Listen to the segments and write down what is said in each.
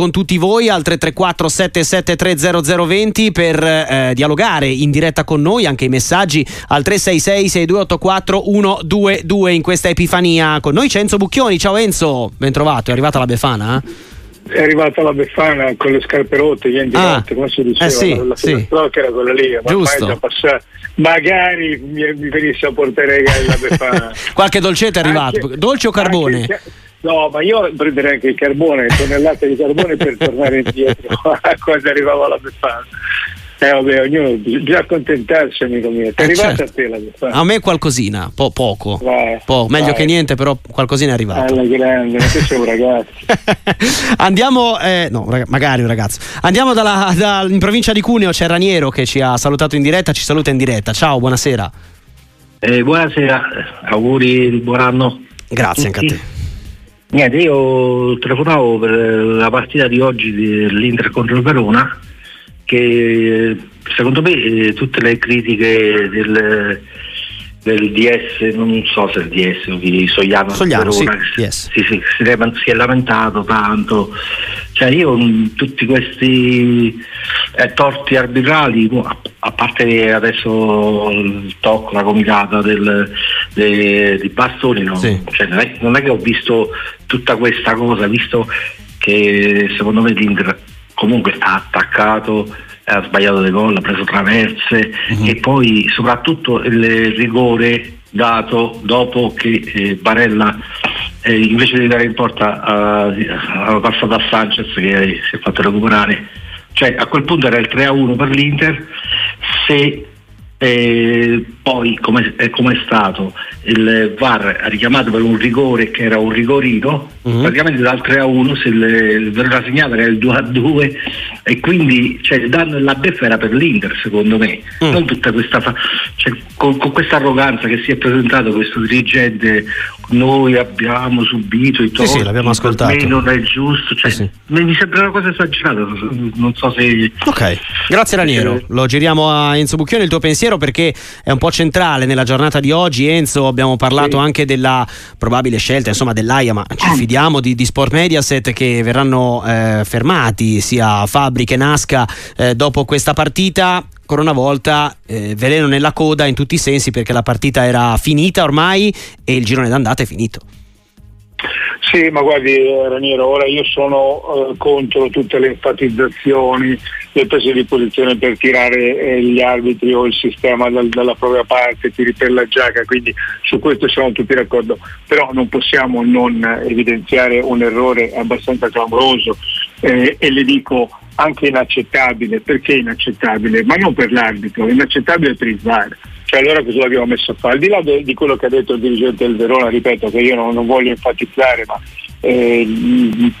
con tutti voi al 334 7730 020 per eh, dialogare in diretta con noi, anche i messaggi al 366 6284 122 in questa Epifania. Con noi c'è Enzo Bucchioni, ciao Enzo, ben trovato, è arrivata la Befana? Eh? è arrivata la Befana con le scarpe rotte, gli enti ah, come si diceva, eh sì, la, la sì. era quella lì, ma ormai è già passata. Magari mi, mi venisse a portare la Befana. Qualche dolcetto è arrivato, anche, dolce o carbone? Anche, no, ma io prenderei anche il carbone, tonnellate di carbone per tornare indietro a quando arrivava la Befana. Eh vabbè, ognuno bisogna accontentarsi, amico mio. Ti è Eh, arrivata certo. a te la Befana? A me qualcosina, po- poco. Vai, Po- meglio vai. che niente, però qualcosina è arrivato. Alla grande, ma tu sei un ragazzo. Andiamo, eh, no, raga- magari un ragazzo. Andiamo dalla- da- in provincia di Cuneo, c'è Raniero che ci ha salutato in diretta, ci saluta in diretta. Ciao, buonasera. Eh, buonasera, auguri di buon anno. Grazie anche a te. Niente, io telefonavo per la partita di oggi dell'Inter contro il Verona, che secondo me eh, tutte le critiche del, del DS, non so se il DS o di Sogliano, Sogliano, sì, DS. si, si- si è- lamentato tanto. Cioè io mh, tutti questi eh, torti arbitrali, a, a parte adesso il tocco, la comitata del, de- di Bastoni, no? Sì. Cioè, non, è, non è che ho visto tutta questa cosa, visto che secondo me l'Inter comunque ha attaccato, ha sbagliato dei gol, ha preso traverse Mhm. e poi soprattutto il rigore dato dopo che eh, Barella eh, invece di dare in porta ha, passato a Sanchez che si è fatto recuperare cioè a quel punto era il 3-1 per l'Inter se eh, poi come è, come è stato il VAR ha richiamato per un rigore che era un rigorino Mhm. praticamente dal 3 a 1 se il, il Verona segnava era il 2 a 2 e quindi cioè, il danno e la beffa era per l'Inter secondo me Mm. non tutta questa fa- cioè, con, con questa arroganza che si è presentato questo dirigente noi abbiamo subito i Sì, torti sì, l'abbiamo ascoltato. per me non è giusto cioè, Sì, sì. mi sembra una cosa esagerata non so se Ok, grazie Raniero. Lo giriamo a Enzo Bucchioni il tuo pensiero perché è un po' centrale nella giornata di oggi. Enzo, abbiamo parlato Sì. anche della probabile scelta insomma dell'AIA, ma ci fidiamo di, di Sport Mediaset che verranno eh, fermati sia Fabri che Nasca eh, dopo questa partita. Ancora una volta eh, veleno nella coda in tutti i sensi perché la partita era finita ormai e il girone d'andata è finito. Sì, ma guardi eh, Raniero, ora io sono eh, contro tutte le enfatizzazioni, le prese di posizione per tirare eh, gli arbitri o il sistema dal- dalla propria parte, tiri per la giacca, quindi su questo siamo tutti d'accordo, però non possiamo non evidenziare un errore abbastanza clamoroso eh, e le dico anche inaccettabile, perché inaccettabile? Ma non per l'arbitro, inaccettabile per il VAR. Cioè allora cosa l'abbiamo messo a fare? Al di là de- di quello che ha detto il dirigente del Verona, ripeto che io non, non voglio enfatizzare, ma eh,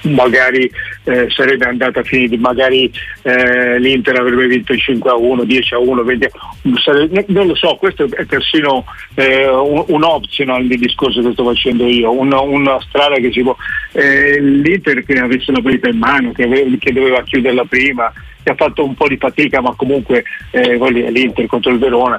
magari eh, sarebbe andata a finire, magari eh, l'Inter avrebbe vinto il 5 a 1, 10 a 1, 20 a- sare- non lo so, questo è persino eh, un, un optional del discorso che sto facendo io, una, una strada che si può. eh, L'Inter che avesse la partita in mano, che, ave- che doveva chiuderla prima, che ha fatto un po' di fatica, ma comunque eh, l'Inter contro il Verona,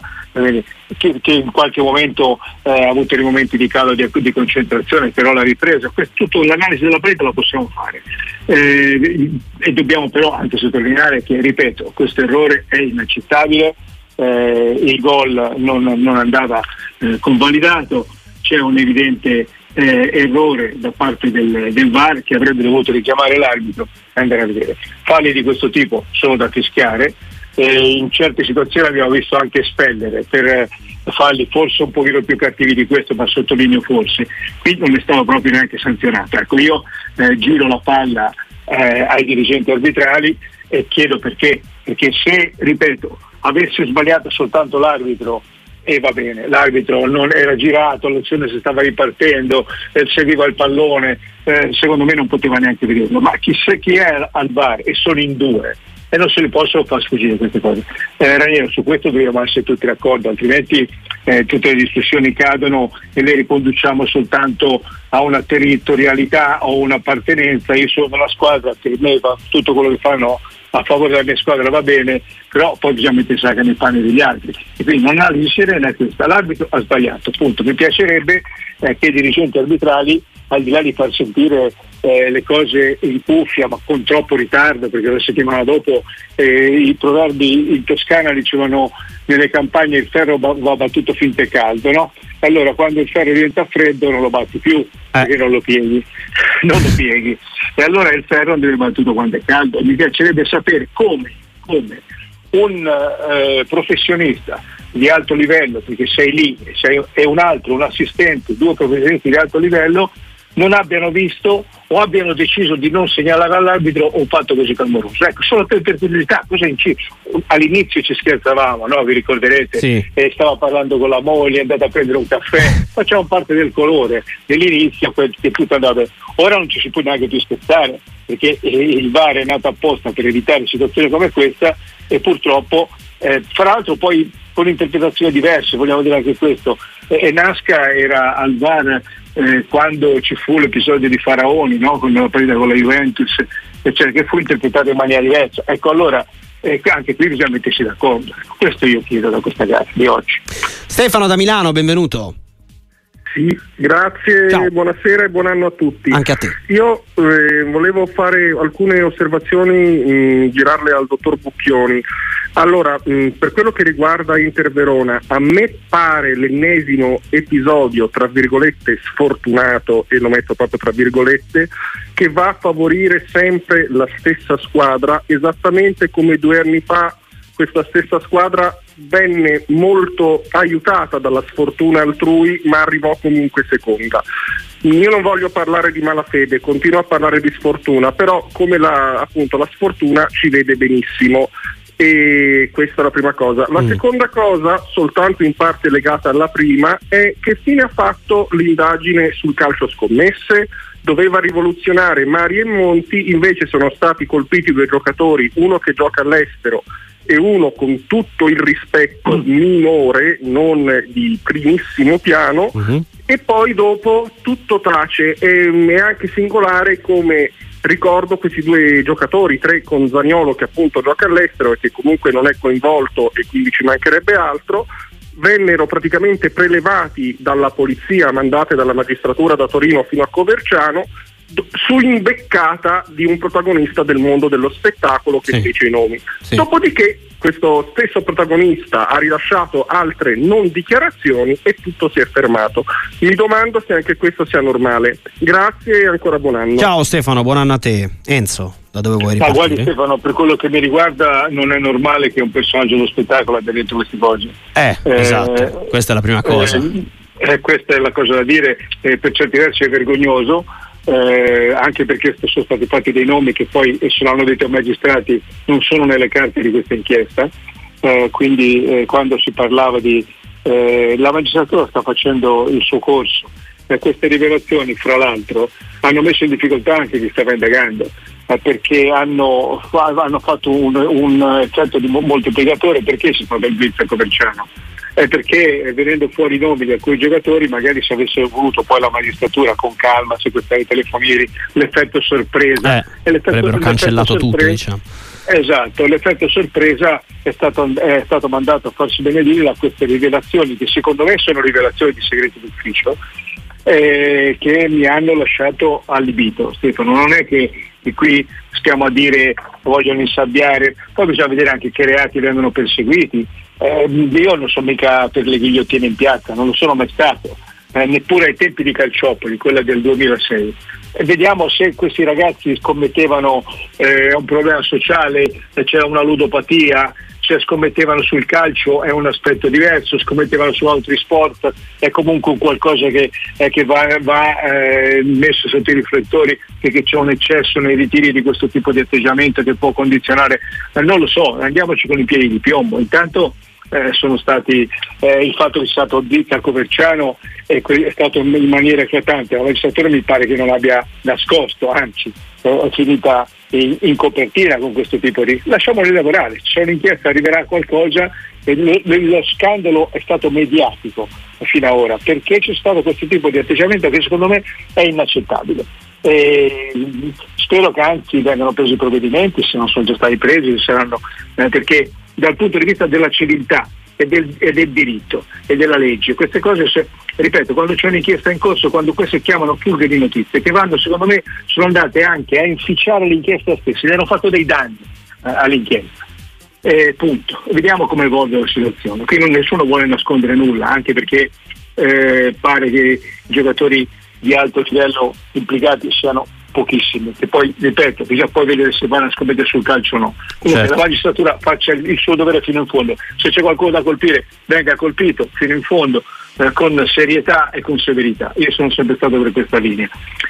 che, che in qualche momento eh, ha avuto dei momenti di calo di, di concentrazione, però l'ha ripresa. Questo, tutto l'analisi della partita la possiamo fare. Eh, e dobbiamo però anche sottolineare che, ripeto, questo errore è inaccettabile, eh, il gol non, non andava eh, convalidato, c'è un evidente eh, errore da parte del, del VAR che avrebbe dovuto richiamare l'arbitro e andare a vedere. Falli di questo tipo sono da fischiare, eh, in certe situazioni abbiamo visto anche spendere per eh, falli forse un pochino più cattivi di questo, ma sottolineo forse, qui non è stato proprio neanche sanzionato. Ecco, io eh, giro la palla eh, ai dirigenti arbitrali e chiedo perché, perché se, ripeto, avesse sbagliato soltanto l'arbitro e va bene, l'arbitro non era girato, l'azione si stava ripartendo, eh, seguiva il pallone, eh, secondo me non poteva neanche vederlo, ma chi, se chi è al bar e sono in due e non se li possono far sfuggire queste cose. Eh, Raniero, su questo dobbiamo essere tutti d'accordo, altrimenti eh, tutte le discussioni cadono e le riconduciamo soltanto a una territorialità o un'appartenenza. Io sono una squadra che me va tutto quello che fanno a favore della mia squadra va bene, però poi bisogna mettere sacca nei panni degli altri. E quindi l'analisi serena è questa, l'arbitro ha sbagliato, punto. Mi piacerebbe eh, che i dirigenti arbitrali, al di là di far sentire eh, le cose in cuffia ma con troppo ritardo perché la settimana dopo eh, i proverbi in Toscana dicevano nelle campagne il ferro va, va battuto finché è caldo, no? Allora quando il ferro diventa freddo non lo batti più eh. perché non lo pieghi, non lo pieghi. E allora il ferro deve battuto quando è caldo. Mi piacerebbe sapere come, come un eh, professionista di alto livello, perché sei lì sei, e un altro, un assistente, due professionisti di alto livello, non abbiano visto o abbiano deciso di non segnalare all'arbitro un fatto così clamoroso. Ecco, solo per, per curiosità, cosa inci- all'inizio ci scherzavamo, no? vi ricorderete, sì. eh, stava parlando con la moglie, è andata a prendere un caffè, facciamo parte del colore, dell'inizio che tutto andava Ora non ci si può neanche più scherzare, perché eh, il VAR è nato apposta per evitare situazioni come questa e purtroppo, eh, fra l'altro poi con interpretazioni diverse, vogliamo dire anche questo, e Nasca era al VAR eh, quando ci fu l'episodio di Faraoni no? con la partita con la Juventus, cioè, che fu interpretato in maniera diversa. Ecco allora eh, anche qui bisogna mettersi d'accordo. Questo io chiedo da questa gara di oggi. Stefano da Milano, benvenuto. Sì, grazie, Ciao. buonasera e buon anno a tutti. Anche a te. Io eh, volevo fare alcune osservazioni, mh, mm, girarle al dottor Bucchioni. Allora, mh, mm, per quello che riguarda Inter Verona, a me pare l'ennesimo episodio, tra virgolette, sfortunato, e lo metto proprio tra virgolette, che va a favorire sempre la stessa squadra, esattamente come due anni fa questa stessa squadra venne molto aiutata dalla sfortuna altrui, ma arrivò comunque seconda. Io non voglio parlare di malafede, continuo a parlare di sfortuna, però come la, appunto, la sfortuna ci vede benissimo e questa è la prima cosa. La mm. seconda cosa, soltanto in parte legata alla prima, è che fine ha fatto l'indagine sul calcio scommesse? Doveva rivoluzionare Mari e Monti, invece sono stati colpiti due giocatori, uno che gioca all'estero e uno con tutto il rispetto mm. minore, non di primissimo piano, uh-huh. e poi dopo tutto tace. E, è anche singolare come ricordo questi due giocatori, tre con Zagnolo che appunto gioca all'estero e che comunque non è coinvolto e quindi ci mancherebbe altro, vennero praticamente prelevati dalla polizia, mandate dalla magistratura da Torino fino a Coverciano, su imbeccata di un protagonista del mondo dello spettacolo che sì. fece i nomi. Sì. Dopodiché questo stesso protagonista ha rilasciato altre non dichiarazioni e tutto si è fermato. Mi domando se anche questo sia normale. Grazie e ancora buon anno. Ciao Stefano, buon anno a te. Enzo, da dove vuoi ripartire? Ma guardi Stefano, per quello che mi riguarda non è normale che un personaggio dello spettacolo abbia detto questi cose. Eh, eh, esatto, questa è la prima cosa. Eh, eh, questa è la cosa da dire, eh, per certi versi è vergognoso eh, anche perché sono stati fatti dei nomi che poi, e se l'hanno detto ai magistrati, non sono nelle carte di questa inchiesta. Eh, quindi eh, quando si parlava di... Eh, la magistratura sta facendo il suo corso queste rivelazioni, fra l'altro, hanno messo in difficoltà anche chi stava indagando eh, perché hanno, hanno fatto un, un effetto di moltiplicatore perché si fa del blitz a Coverciano è perché venendo fuori i nomi di alcuni giocatori magari se avesse voluto poi la magistratura con calma sequestrare i telefonieri l'effetto sorpresa. Eh, e l'effetto, avrebbero cancellato tutto diciamo. esatto l'effetto sorpresa è stato, è stato mandato a farsi benedire da queste rivelazioni che secondo me sono rivelazioni di segreto d'ufficio eh, che mi hanno lasciato allibito Stefano. Non è che, che qui stiamo a dire vogliono insabbiare. Poi bisogna vedere anche che reati vengono perseguiti eh, io non sono mica per le ghigliottine in piazza, non lo sono mai stato, eh, neppure ai tempi di Calciopoli, quella del 2006. E vediamo se questi ragazzi scommettevano eh, un problema sociale, se c'era una ludopatia, se scommettevano sul calcio è un aspetto diverso, scommettevano su altri sport è comunque qualcosa che, eh, che va, va eh, messo sotto i riflettori perché c'è un eccesso nei ritiri di questo tipo di atteggiamento che può condizionare, eh, non lo so, andiamoci con i piedi di piombo. Intanto eh, sono stati eh, il fatto che sia stato additto a Coverciano è, è, stato in maniera eclatante, la legislatura mi pare che non abbia nascosto, anzi è finita in, in, copertina con questo tipo di... lasciamoli lavorare, c'è un'inchiesta arriverà qualcosa e lo, lo scandalo è stato mediatico fino ad ora perché c'è stato questo tipo di atteggiamento che secondo me è inaccettabile. E spero che anzi vengano presi i provvedimenti, se non sono già stati presi, saranno, eh, perché dal punto di vista della civiltà e del, e del, diritto e della legge. Queste cose, se, ripeto, quando c'è un'inchiesta in corso, quando queste chiamano fughe di notizie, che vanno, secondo me, sono andate anche a inficiare l'inchiesta stessa, gli hanno fatto dei danni eh, all'inchiesta. Eh, punto. Vediamo come evolve la situazione. Qui non, nessuno vuole nascondere nulla, anche perché eh, pare che i giocatori di alto livello implicati siano pochissimi. E poi, ripeto, bisogna poi vedere se vanno a scommettere sul calcio o no. Comunque certo. la magistratura faccia il suo dovere fino in fondo. Se c'è qualcuno da colpire, venga colpito fino in fondo eh, con serietà e con severità. Io sono sempre stato per questa linea.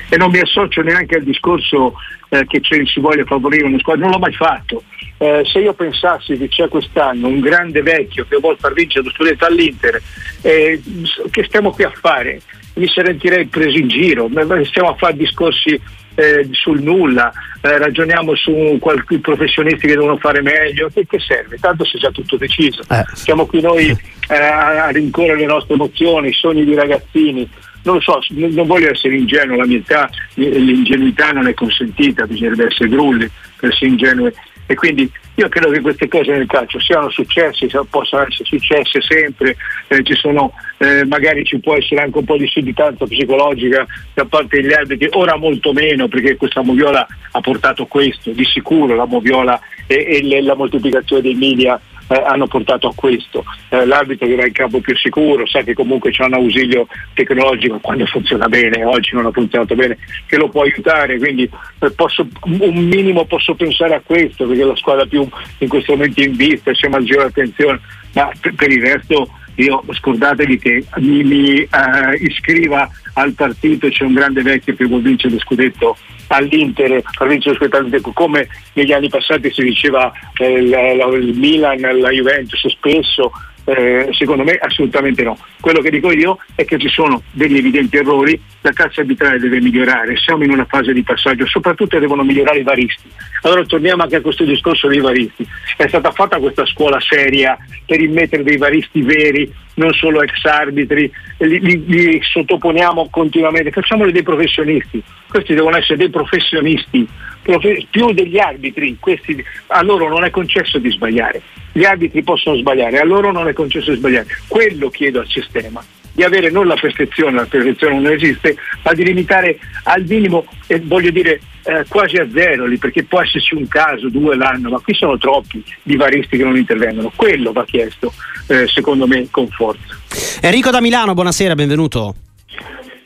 E non mi associo neanche al discorso eh, che si voglia favorire una squadra, non l'ho mai fatto. Eh, se io pensassi che c'è quest'anno un grande vecchio che vuole far vincere lo studente all'Inter, eh, che stiamo qui a fare? Mi sentirei preso in giro, stiamo a fare discorsi eh, sul nulla, eh, ragioniamo su qualche professionisti che devono fare meglio, che, che serve? Tanto si è già tutto deciso. Eh. Siamo qui noi eh, a, a rincorrere le nostre emozioni, i sogni di ragazzini. Non lo so, non voglio essere ingenuo, la mia età, l'ingenuità non è consentita, bisognerebbe essere grulli per essere ingenui e quindi io credo che queste cose nel calcio siano successe, possano essere successe sempre, eh, sono, eh, magari ci può essere anche un po' di sudditanza psicologica da parte degli arbitri, ora molto meno perché questa moviola ha portato questo, di sicuro la moviola e, e la moltiplicazione dei media eh, hanno portato a questo. Eh, l'arbitro che va in campo più sicuro, sa che comunque c'è un ausilio tecnologico quando funziona bene, oggi non ha funzionato bene, che lo può aiutare, quindi eh, posso, un minimo posso pensare a questo, perché la squadra più in questo momento in vista, c'è maggiore attenzione, ma per, per il resto io scordatevi che mi, mi uh, iscriva al partito, c'è un grande vecchio che vuol vincere lo scudetto all'Inter, lo scudetto come negli anni passati si diceva eh, il, il Milan, la Juventus spesso, eh, secondo me assolutamente no. Quello che dico io è che ci sono degli evidenti errori, la cassa arbitrale deve migliorare, siamo in una fase di passaggio, soprattutto devono migliorare i varisti. Allora torniamo anche a questo discorso dei varisti. È stata fatta questa scuola seria per immettere dei varisti veri, non solo ex arbitri, li, li, li sottoponiamo continuamente, facciamoli dei professionisti. Questi devono essere dei professionisti, profe- più degli arbitri, questi, a loro non è concesso di sbagliare gli arbitri possono sbagliare, a loro non è concesso di sbagliare. Quello chiedo al sistema, di avere non la perfezione, la perfezione non esiste, ma di limitare al minimo, e voglio dire eh, quasi a zero lì, perché può esserci un caso, due l'anno, ma qui sono troppi di varisti che non intervengono. Quello va chiesto, eh, secondo me, con forza. Enrico da Milano, buonasera, benvenuto.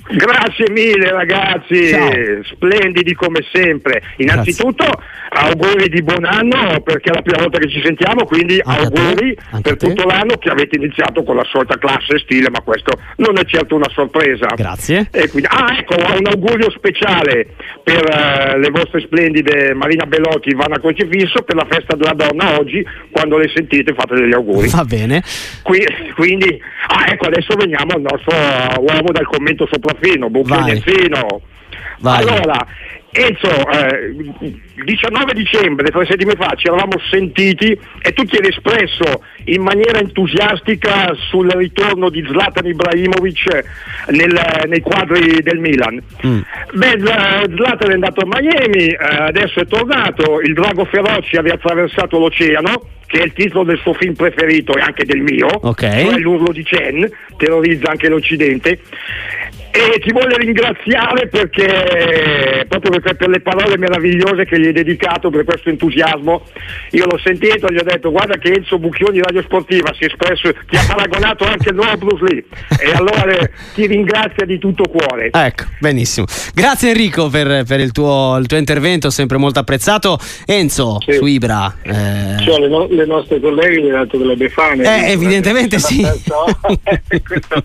Grazie mille ragazzi, Ciao. splendidi come sempre. Innanzitutto Grazie. auguri di buon anno perché è la prima volta che ci sentiamo, quindi anche auguri per tutto l'anno che avete iniziato con la solita classe e stile, ma questo non è certo una sorpresa. Grazie. Quindi, ah ecco, un augurio speciale per uh, le vostre splendide Marina Belotti e Ivana Crocifisso per la festa della donna oggi, quando le sentite fate degli auguri. Va bene. Qui, quindi, ah ecco, adesso veniamo al nostro uomo dal commento sopra fino, bucchione fino. Vai. Allora, Enzo, eh, 19 dicembre, tre settimane fa, ci eravamo sentiti e tu ti eri espresso in maniera entusiastica sul ritorno di Zlatan Ibrahimovic nel, nei quadri del Milan. Mm. Beh, Zlatan è andato a Miami, eh, adesso è tornato, il drago feroce aveva attraversato l'oceano, che è il titolo del suo film preferito e anche del mio, okay. cioè l'urlo di Chen, terrorizza anche l'Occidente e ti voglio ringraziare perché proprio per, per, le parole meravigliose che gli hai dedicato per questo entusiasmo io l'ho sentito e gli ho detto guarda che Enzo Bucchioni Radio Sportiva si è espresso ti ha paragonato anche il nuovo Bruce Lee. E allora eh, ti ringrazio di tutto cuore. Ecco benissimo. Grazie Enrico per, per il, tuo, il, tuo, intervento sempre molto apprezzato. Enzo sì. su Ibra eh... cioè, le, no, le, nostre colleghe le dato delle befane eh, evidentemente sì. questo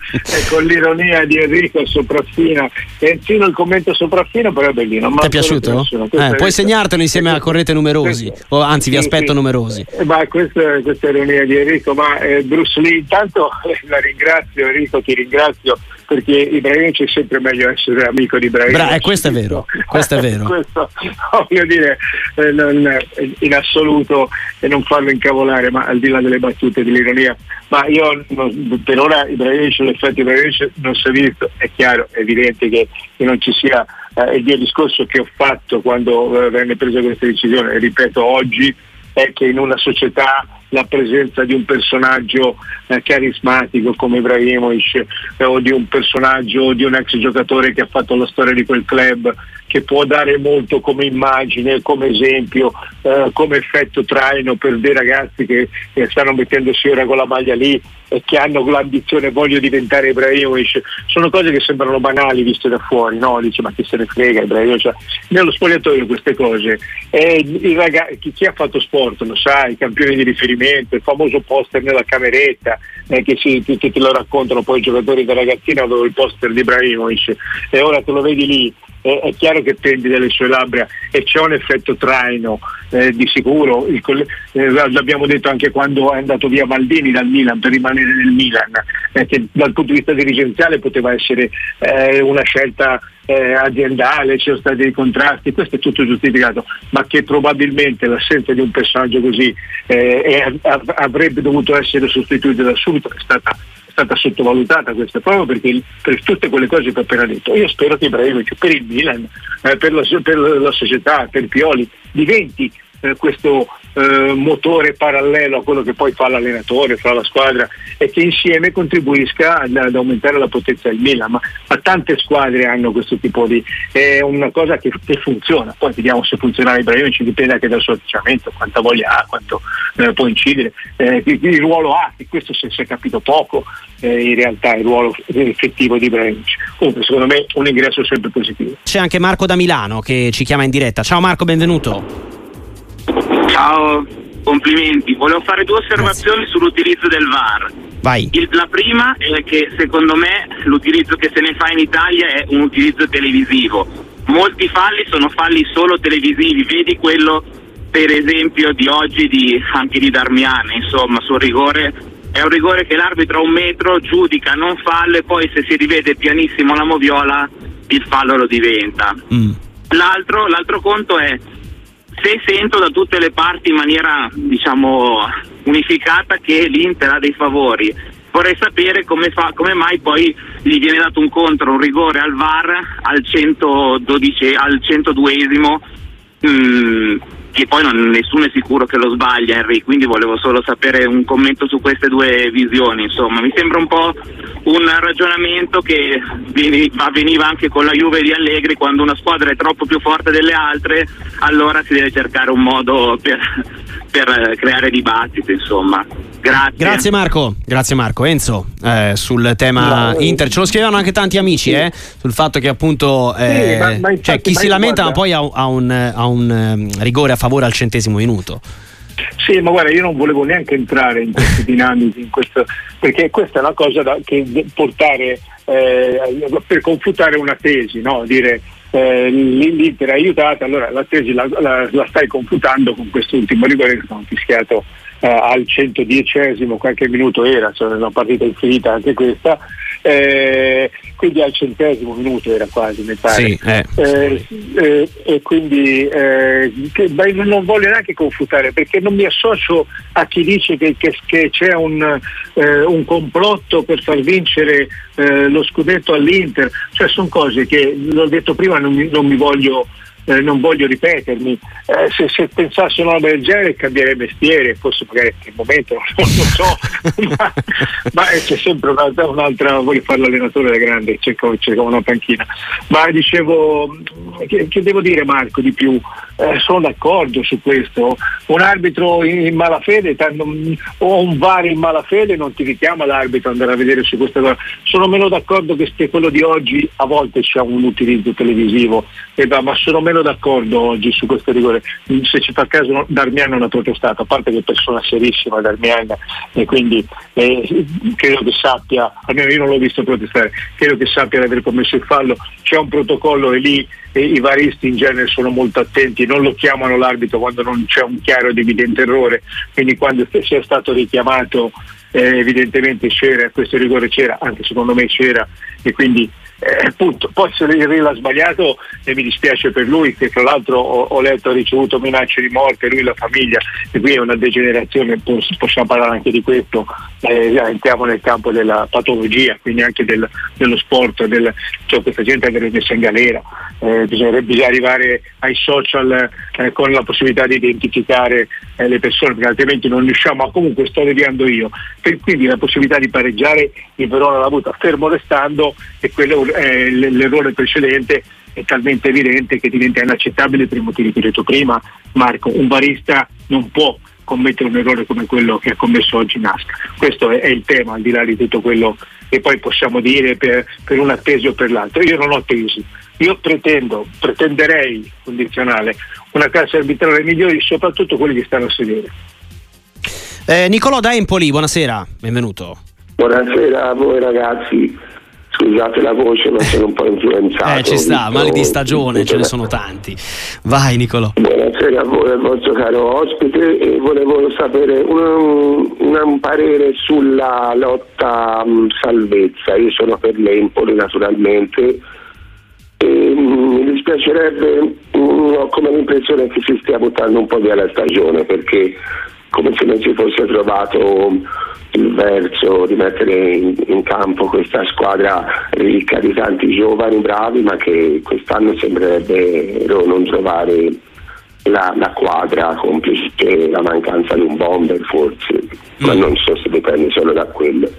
con l'ironia di Enrico sopraffina e infine il commento sopraffino però è bellino ti è piaciuto? Eh, puoi segnartelo insieme a Correte Numerosi o anzi vi aspetto sì. numerosi eh, ma questa, questa è l'ironia di Enrico ma eh, Bruce Lee intanto la ringrazio Enrico ti ringrazio perché Ibrahimovic è sempre meglio essere amico di Ibrahimovic. Bra- eh, questo è vero questo è vero. questo voglio dire eh, non, in assoluto e non farlo incavolare ma al di là delle battute dell'ironia. Ma io non, per ora Ibrahimovic l'effetto Ibrahimovic non si è visto. È chiaro, è evidente che, che non ci sia eh, il discorso che ho fatto quando eh, venne presa questa decisione. Ripeto oggi è che in una società la presenza di un personaggio eh, carismatico come Ibrahimovic eh, o di un personaggio, di un ex giocatore che ha fatto la storia di quel club che può dare molto come immagine, come esempio, eh, come effetto traino per dei ragazzi che, che stanno mettendosi ora con la maglia lì e che hanno l'ambizione voglio diventare Ibrahimovic. Sono cose che sembrano banali viste da fuori, no? Dice ma chi se ne frega Ibrahimovic. Cioè, nello spogliatoio queste cose. Ragazzi, chi, chi, ha fatto sport lo sa, i campioni di riferimento, il famoso poster nella cameretta, eh, che, si, che, te lo raccontano poi i giocatori da ragazzina dove il poster di Ibrahimovic e ora te lo vedi lì eh, è chiaro che tendi dalle sue labbra e c'è un effetto traino eh, di sicuro, il, eh, l'abbiamo detto anche quando è andato via Maldini dal Milan per rimanere nel Milan, eh, che dal punto di vista dirigenziale poteva essere eh, una scelta eh, aziendale, c'erano stati dei contrasti, questo è tutto giustificato, ma che probabilmente l'assenza di un personaggio così è, avrebbe dovuto essere sostituito da subito è stata stata sottovalutata questa prova perché per tutte quelle cose che ho appena detto. Io spero che Ibrahimovic per il Milan, eh, per, la, per, la, società, per Pioli, diventi eh, questo eh, motore parallelo a quello che poi fa l'allenatore, fa la squadra e che insieme contribuisca ad, ad aumentare la potenza del Milan. Ma, ma, tante squadre hanno questo tipo di... è una cosa che, che funziona, poi vediamo se funzionerà Ibrahimovic, dipende anche dal suo atteggiamento, quanta voglia ha, quanto eh, può incidere, eh, il, ruolo ha, e questo si, si è capito poco eh, in realtà il ruolo effettivo di Ibrahimovic. Comunque secondo me un ingresso sempre positivo. C'è anche Marco da Milano che ci chiama in diretta. Ciao Marco, benvenuto. Ciao, complimenti. Volevo fare due osservazioni Grazie. sull'utilizzo del VAR. Il, la prima è che secondo me l'utilizzo che se ne fa in Italia è un utilizzo televisivo. Molti falli sono falli solo televisivi, vedi quello per esempio di oggi di, anche di Darmiane, insomma, sul rigore è un rigore che l'arbitro a un metro giudica non fallo e poi se si rivede pianissimo la moviola il fallo lo diventa. Mm. L'altro, l'altro conto è se sento da tutte le parti in maniera diciamo unificata che l'Inter ha dei favori. Vorrei sapere come, fa, come mai poi gli viene dato un contro, un rigore al VAR al, 112, al 102esimo mh, che poi non, nessuno è sicuro che lo sbaglia Henry, quindi volevo solo sapere un commento su queste due visioni, insomma, mi sembra un po' un ragionamento che avveniva anche con la Juve di Allegri, quando una squadra è troppo più forte delle altre, allora si deve cercare un modo per, per creare dibattito, insomma. Grazie. Grazie Marco, grazie Marco. Enzo, eh, sul tema no, Inter, ce lo scrivevano anche tanti amici, sì. eh, sul fatto che appunto eh, sì, ma, ma infatti, cioè, chi si lamenta ma poi ha, ha un, ha un um, rigore a favore al centesimo minuto. Sì, ma guarda, io non volevo neanche entrare in queste dinamiche, in questo, perché questa è una cosa da, che portare eh, per confutare una tesi, no? dire eh, l'Inter è aiutata, allora la tesi la, la, la stai confutando con quest'ultimo rigore che sono fischiato eh, al 110 qualche minuto era, cioè una partita infinita anche questa, eh, quindi al centesimo minuto era quasi, mi pare. Sì, eh. eh, eh e quindi eh, che, beh, non voglio neanche confutare perché non mi associo a chi dice che, che, che c'è un, un, complotto per far vincere lo scudetto all'Inter, cioè sono cose che, l'ho detto prima, non mi, non mi voglio eh, non voglio ripetermi, eh, se, se pensasse una roba del genere cambierei mestiere, forse magari in quel momento non lo so, ma, ma c'è sempre un'altra, un'altra, voglio fare l'allenatore da grande, cerco, cerco una panchina. Ma dicevo, che, che, devo dire Marco di più? Eh, sono d'accordo su questo, un arbitro in, malafede o un VAR in malafede non ti richiama l'arbitro andare a vedere su questa cosa, sono meno d'accordo che quello di oggi a volte c'è un utilizzo televisivo, ma sono meno d'accordo oggi su questo rigore. Se ci fa caso Darmian non ha protestato, a parte che è persona serissima Darmian e quindi eh, credo che sappia, almeno io non l'ho visto protestare, credo che sappia di aver commesso il fallo, c'è un protocollo e lì i varisti in genere sono molto attenti, non lo chiamano l'arbitro quando non c'è un chiaro ed evidente errore, quindi quando sia stato richiamato eh, evidentemente c'era, questo rigore c'era, anche secondo me c'era e quindi eh, appunto, poi se Real ha sbagliato e mi dispiace per lui che tra l'altro ho, ho, letto ha ricevuto minacce di morte, lui e la famiglia e qui è una degenerazione, possiamo parlare anche di questo, eh, entriamo nel campo della patologia, quindi anche del, dello sport, del, cioè questa gente andrebbe messa in galera, eh, bisognerebbe arrivare ai social eh, con la possibilità di identificare eh, le persone perché altrimenti non riusciamo, ma comunque sto deviando io. Per, quindi la possibilità di pareggiare il Verona l'ha avuta fermo restando e quello è l'errore precedente è talmente evidente che diventa inaccettabile per i motivi che ho detto prima, Marco. Un barista non può commettere un errore come quello che ha commesso oggi Nasca. Questo è, è il tema, al di là di tutto quello che poi possiamo dire per, per una tesi o per l'altra. Io non ho tesi, io pretendo, pretenderei, condizionale, una classe arbitrale migliore, soprattutto quelli che stanno a sedere. Eh, Nicolò da Empoli, buonasera, benvenuto. Buonasera a voi ragazzi scusate la voce ma sono un po' influenzato eh ci sta, mali di stagione ce ne sono tanti. Vai Nicolò. Buonasera a voi al vostro caro ospite e volevo sapere un, un parere sulla lotta um, salvezza. Io sono per l'Empoli naturalmente e, um, mi dispiacerebbe um, ho come l'impressione che si stia buttando un po' via la stagione perché come se non si fosse trovato il verso di mettere in, in, campo questa squadra ricca di tanti giovani bravi ma che quest'anno sembrerebbe non trovare la, la quadra complice la mancanza di un bomber forse mm. ma non so se dipende solo da quello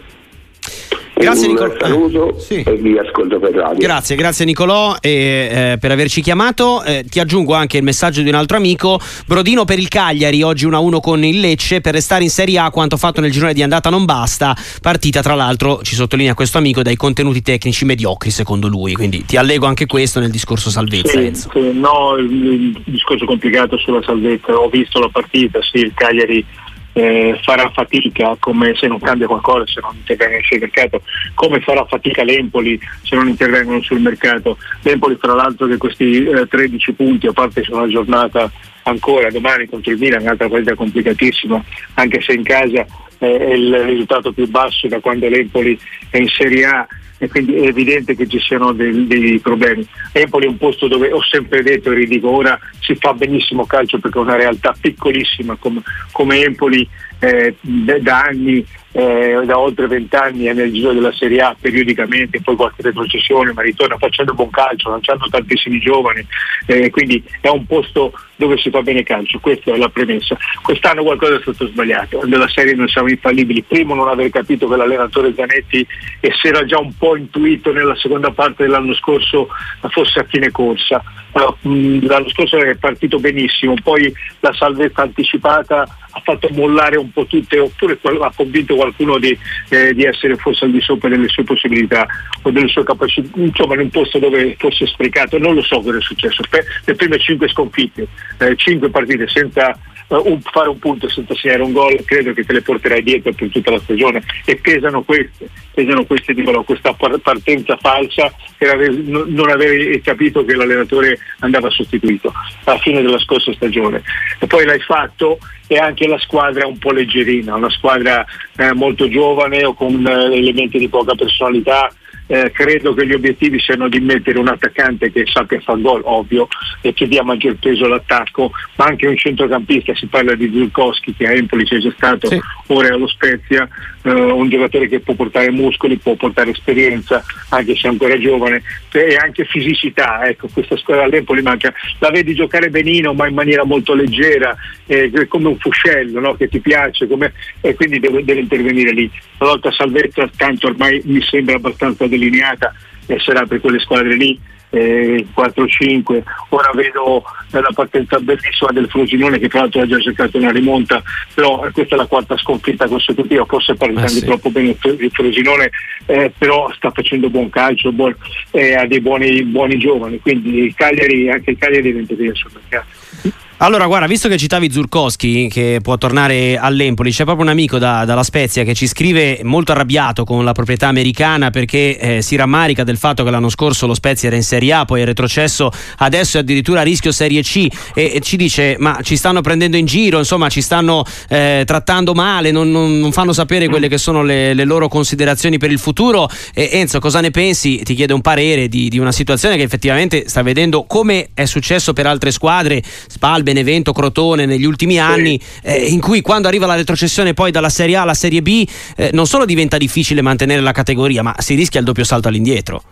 Grazie Nicolò. Saluto sì. e vi ascolto per radio. Grazie, grazie Nicolò e, eh, per averci chiamato. Eh, ti aggiungo anche il messaggio di un altro amico. Brodino per il Cagliari, oggi 1-1 con il Lecce. Per restare in Serie A quanto fatto nel girone di andata non basta. Partita tra l'altro, ci sottolinea questo amico, dai contenuti tecnici mediocri secondo lui. Quindi ti allego anche questo nel discorso salvezza. Sì, sì, no, il, il discorso complicato sulla salvezza. Ho visto la partita, sì, il Cagliari eh, farà fatica come se non cambia qualcosa se non interviene sul mercato, come farà fatica l'Empoli se non intervengono sul mercato. L'Empoli fra l'altro che questi eh, 13 punti, a parte su una giornata ancora domani contro il Milan, un'altra partita complicatissima, anche se in casa eh, è il risultato più basso da quando l'Empoli è in Serie A e quindi è evidente che ci siano dei, dei, problemi. Empoli è un posto dove ho sempre detto e ridico ora si fa benissimo calcio perché è una realtà piccolissima come, come Empoli eh, da anni eh, da oltre vent'anni è nel giro della Serie A periodicamente, poi qualche retrocessione, ma ritorna facendo buon calcio, lanciando tantissimi giovani, eh, quindi è un posto dove si fa bene calcio, questa è la premessa. Quest'anno qualcosa è stato sbagliato, nella serie non siamo infallibili, primo non aver capito che l'allenatore Zanetti e si era già un po' intuito nella seconda parte dell'anno scorso fosse a fine corsa. L'anno scorso è partito benissimo, poi la salvezza anticipata ha fatto mollare un po' tutte, oppure ha convinto qualcuno di, eh, di, essere forse al di sopra delle sue possibilità o delle sue capacità, insomma in un posto dove fosse sprecato, non lo so cosa è successo. Per le prime cinque sconfitte, eh, cinque partite senza un, fare un punto senza segnare un gol, credo che te le porterai dietro per tutta la stagione e pesano queste, pesano queste dicono, questa partenza falsa per non aver capito che l'allenatore andava sostituito alla fine della scorsa stagione. E poi l'hai fatto e anche la squadra un po' leggerina, una squadra eh, molto giovane o con eh, elementi di poca personalità eh, credo che gli obiettivi siano di mettere un attaccante che sappia fare gol, ovvio, e che dia maggior peso all'attacco, ma anche un centrocampista, si parla di Zulkowski che a Empoli c'è già stato, sì. ora è allo Spezia, eh, un giocatore che può portare muscoli, può portare esperienza, anche se è ancora giovane, e anche fisicità, ecco, questa squadra all'Empoli manca, la vedi giocare benino ma in maniera molto leggera, eh, come un fuscello no? che ti piace, come... e quindi deve, deve intervenire lì. La volta salvezza tanto ormai mi sembra abbastanza delineata e sarà per quelle squadre lì eh, 4-5. Ora vedo la partenza bellissima del Frosinone che tra l'altro ha già cercato una rimonta, però questa è la quarta sconfitta consecutiva, forse parlando eh sì. troppo bene il Frosinone, eh, però sta facendo buon calcio, buon, eh, ha dei buoni, buoni giovani, quindi Cagliari, anche il Cagliari deve intervenire sul mercato. Allora, guarda, visto che citavi Zurkowski, che può tornare all'Empoli, c'è proprio un amico da, dalla Spezia che ci scrive molto arrabbiato con la proprietà americana perché eh, si rammarica del fatto che l'anno scorso lo Spezia era in Serie A, poi è retrocesso, adesso è addirittura a rischio Serie C e, e ci dice ma ci stanno prendendo in giro, insomma ci stanno eh, trattando male, non, non, non, fanno sapere quelle che sono le, le loro considerazioni per il futuro. E, Enzo, cosa ne pensi? Ti chiede un parere di, di una situazione che effettivamente sta vedendo come è successo per altre squadre, Spalbe, Benevento, Crotone negli ultimi anni, eh, in cui quando arriva la retrocessione poi dalla Serie A alla Serie B, eh, non solo diventa difficile mantenere la categoria, ma si rischia il doppio salto all'indietro.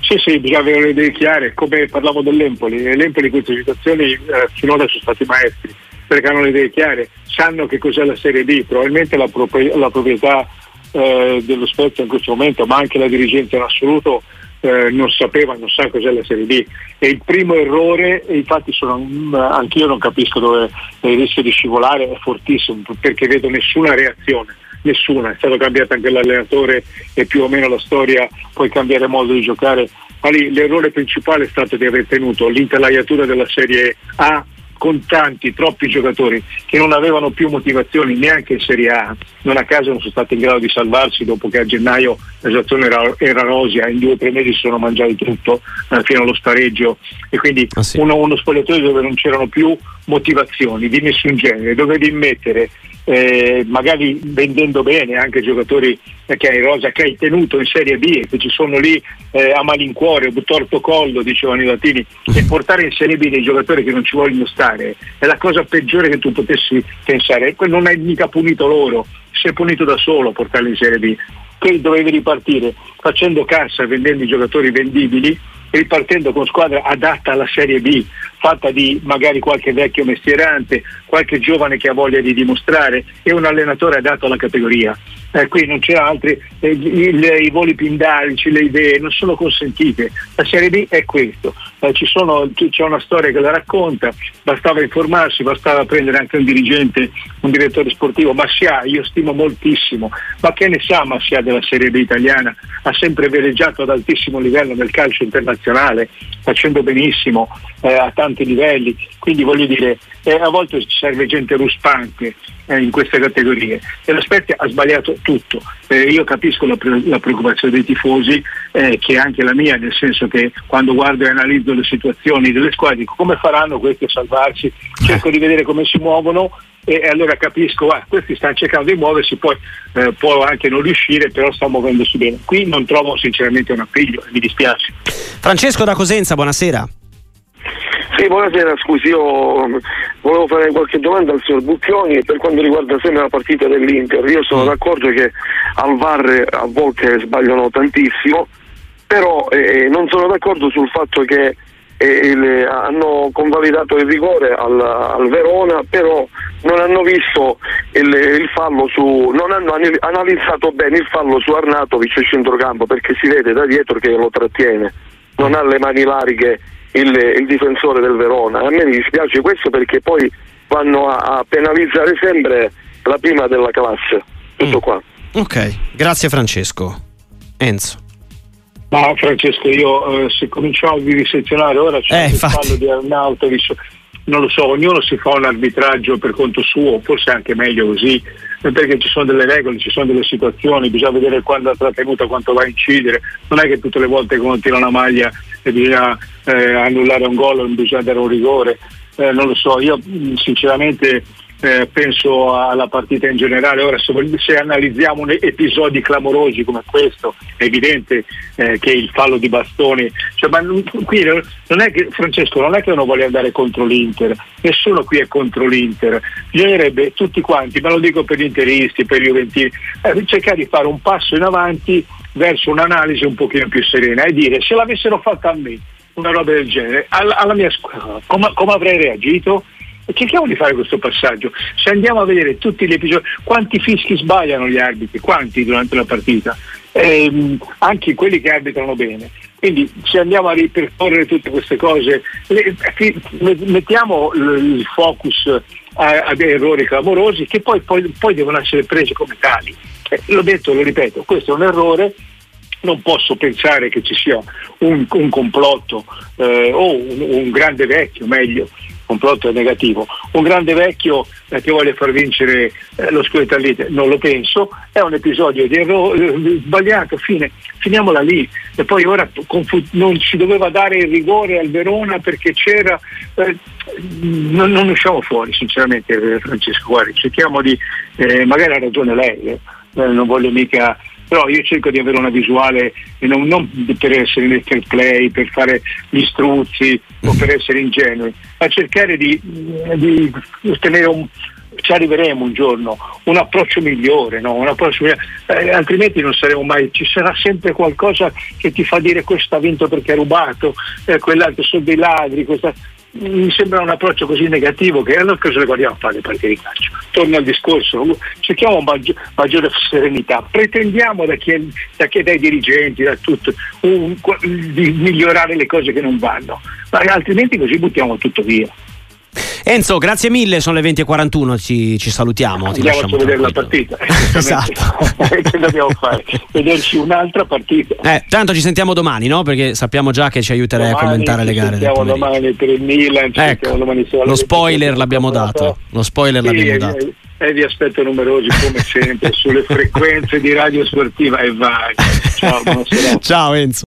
Sì, sì, bisogna avere le idee chiare, come parlavo dell'Empoli, l'Empoli in queste situazioni eh, finora sono stati maestri, perché hanno le idee chiare, sanno che cos'è la Serie B, probabilmente la, propri- la proprietà eh, dello Spezia in questo momento, ma anche la dirigenza in assoluto eh, non sapeva, non sa cos'è la Serie B. E il primo errore, infatti sono, anch'io non capisco dove il rischio di scivolare è fortissimo, perché vedo nessuna reazione nessuna, è stato cambiato anche l'allenatore e più o meno la storia puoi cambiare modo di giocare. Ma lì l'errore principale è stato di aver tenuto l'intelaiatura della Serie A con tanti, troppi giocatori che non avevano più motivazioni neanche in Serie A, non a caso non sono stati in grado di salvarsi dopo che a gennaio la situazione era, era rosea, in due o tre mesi si sono mangiati tutto eh, fino allo spareggio. E quindi ah, sì. uno, uno spogliatoio dove non c'erano più motivazioni di nessun genere, dovevi mettere eh, magari vendendo bene anche giocatori che hai rosa che hai tenuto in Serie B e che ci sono lì eh, a malincuore, torto collo, dicevano i latini, e portare in Serie B dei giocatori che non ci vogliono stare è la cosa peggiore che tu potessi pensare. Non hai mica punito loro, sei punito da solo portarli in Serie B. Che dovevi ripartire facendo cassa, vendendo i giocatori vendibili ripartendo con squadra adatta alla Serie B, fatta di magari qualche vecchio mestierante, qualche giovane che ha voglia di dimostrare e un allenatore adatto alla categoria eh, qui non c'è altri, eh, il, i voli pindarici, le idee non sono consentite. La Serie B è questo, eh, sono, c'è una storia che la racconta, bastava informarsi, bastava prendere anche un dirigente, un direttore sportivo, Massia, io stimo moltissimo, ma che ne sa Massia della Serie B italiana? Ha sempre veleggiato ad altissimo livello nel calcio internazionale, facendo benissimo eh, a tanti livelli, quindi voglio dire, eh, a volte ci serve gente ruspante eh, in queste categorie. E la ha sbagliato tutto. Eh, io capisco la, pre- la, preoccupazione dei tifosi, eh, che è anche la mia, nel senso che quando guardo e analizzo le situazioni delle squadre dico come faranno questi a salvarsi, cerco di vedere come si muovono e allora capisco, ah, questi stanno cercando di muoversi, poi eh, può anche non riuscire, però sta muovendosi bene. Qui non trovo sinceramente un appiglio, mi dispiace. Francesco da Cosenza, buonasera. Sì, buonasera, scusi, io volevo fare qualche domanda al signor Bucchioni per quanto riguarda sempre la partita dell'Inter. Io sono mm. d'accordo che al VAR a volte sbagliano tantissimo, però eh, non sono d'accordo sul fatto che eh, le, hanno convalidato il rigore al, al, Verona, però non hanno visto il, il fallo su, non hanno analizzato bene il fallo su Arnatovic a centrocampo perché si vede da dietro che lo trattiene, non ha le mani larghe il, il, difensore del Verona. A me mi dispiace questo perché poi vanno a, a penalizzare sempre la prima della classe. Tutto mm. qua. Ok, grazie Francesco. Enzo. Ma Francesco, io eh, se cominciamo a disezionare ora c'è eh, il fallo di Arnautovic, non lo so, ognuno si fa un arbitraggio per conto suo, forse anche meglio così, perché ci sono delle regole, ci sono delle situazioni, bisogna vedere quando ha trattenuta, quanto va a incidere, non è che tutte le volte che uno tira una maglia e bisogna eh, annullare un gol, bisogna dare un rigore, eh, non lo so, io sinceramente eh, penso alla partita in generale, ora se, analizziamo episodi clamorosi come questo è evidente eh, che il fallo di bastoni, cioè, ma qui non è che Francesco non è che uno voglia andare contro l'Inter, nessuno qui è contro l'Inter, bisognerebbe tutti quanti, ma lo dico per gli interisti, per gli juventini, eh, cercare di fare un passo in avanti verso un'analisi un pochino più serena e dire se l'avessero fatta a me una roba del genere, alla, alla mia squadra, come, come avrei reagito? Cerchiamo di fare questo passaggio. Se andiamo a vedere tutti gli episodi, quanti fischi sbagliano gli arbitri, quanti durante la partita, ehm, anche quelli che arbitrano bene. Quindi se andiamo a ripercorrere tutte queste cose, le, mettiamo il focus a, a errori clamorosi che poi, poi, poi, devono essere presi come tali. Eh, l'ho detto, lo ripeto, questo è un errore, non posso pensare che ci sia un, un complotto eh, o un, un, grande vecchio, meglio, complotto è negativo. Un grande vecchio eh, che vuole far vincere eh, lo scudetto all'Inter, non lo penso, è un episodio di errore eh, sbagliato, fine, finiamola lì. E poi ora confu- non si doveva dare il rigore al Verona perché c'era... Eh, non, non, usciamo fuori sinceramente eh, Francesco Guardi, cerchiamo di... Eh, magari ha ragione lei, non voglio mica però io cerco di avere una visuale e non, non per essere nel fair play, per fare gli struzzi o per essere ingenui, ma cercare di, di ottenere un, ci arriveremo un giorno, un approccio migliore, no? un approccio migliore. Eh, altrimenti non saremo mai, ci sarà sempre qualcosa che ti fa dire questo ha vinto perché ha rubato, eh, quell'altro sono dei ladri, questa... mi sembra un approccio così negativo che allora cosa guardiamo a fare partite di calcio? Torno al discorso, cerchiamo maggi- maggiore serenità, pretendiamo da chi, da chi, dai dirigenti, da tutto, un, di migliorare le cose che non vanno, ma altrimenti così buttiamo tutto via. Enzo, grazie mille, sono le 20.41, ci, ci salutiamo. Andiamo a vedere la partita. esatto. che dobbiamo fare? Vederci un'altra partita. Eh, tanto ci sentiamo domani, no? Perché sappiamo già che ci aiuterai domani a commentare le gare. Ci sentiamo domani per il Milan. Ecco, domani lo spoiler l'abbiamo dato. Lo spoiler sì, l'abbiamo dato. E, e vi aspetto numerosi come sempre sulle frequenze di Radio Sportiva e vai. Ciao, Ciao Enzo.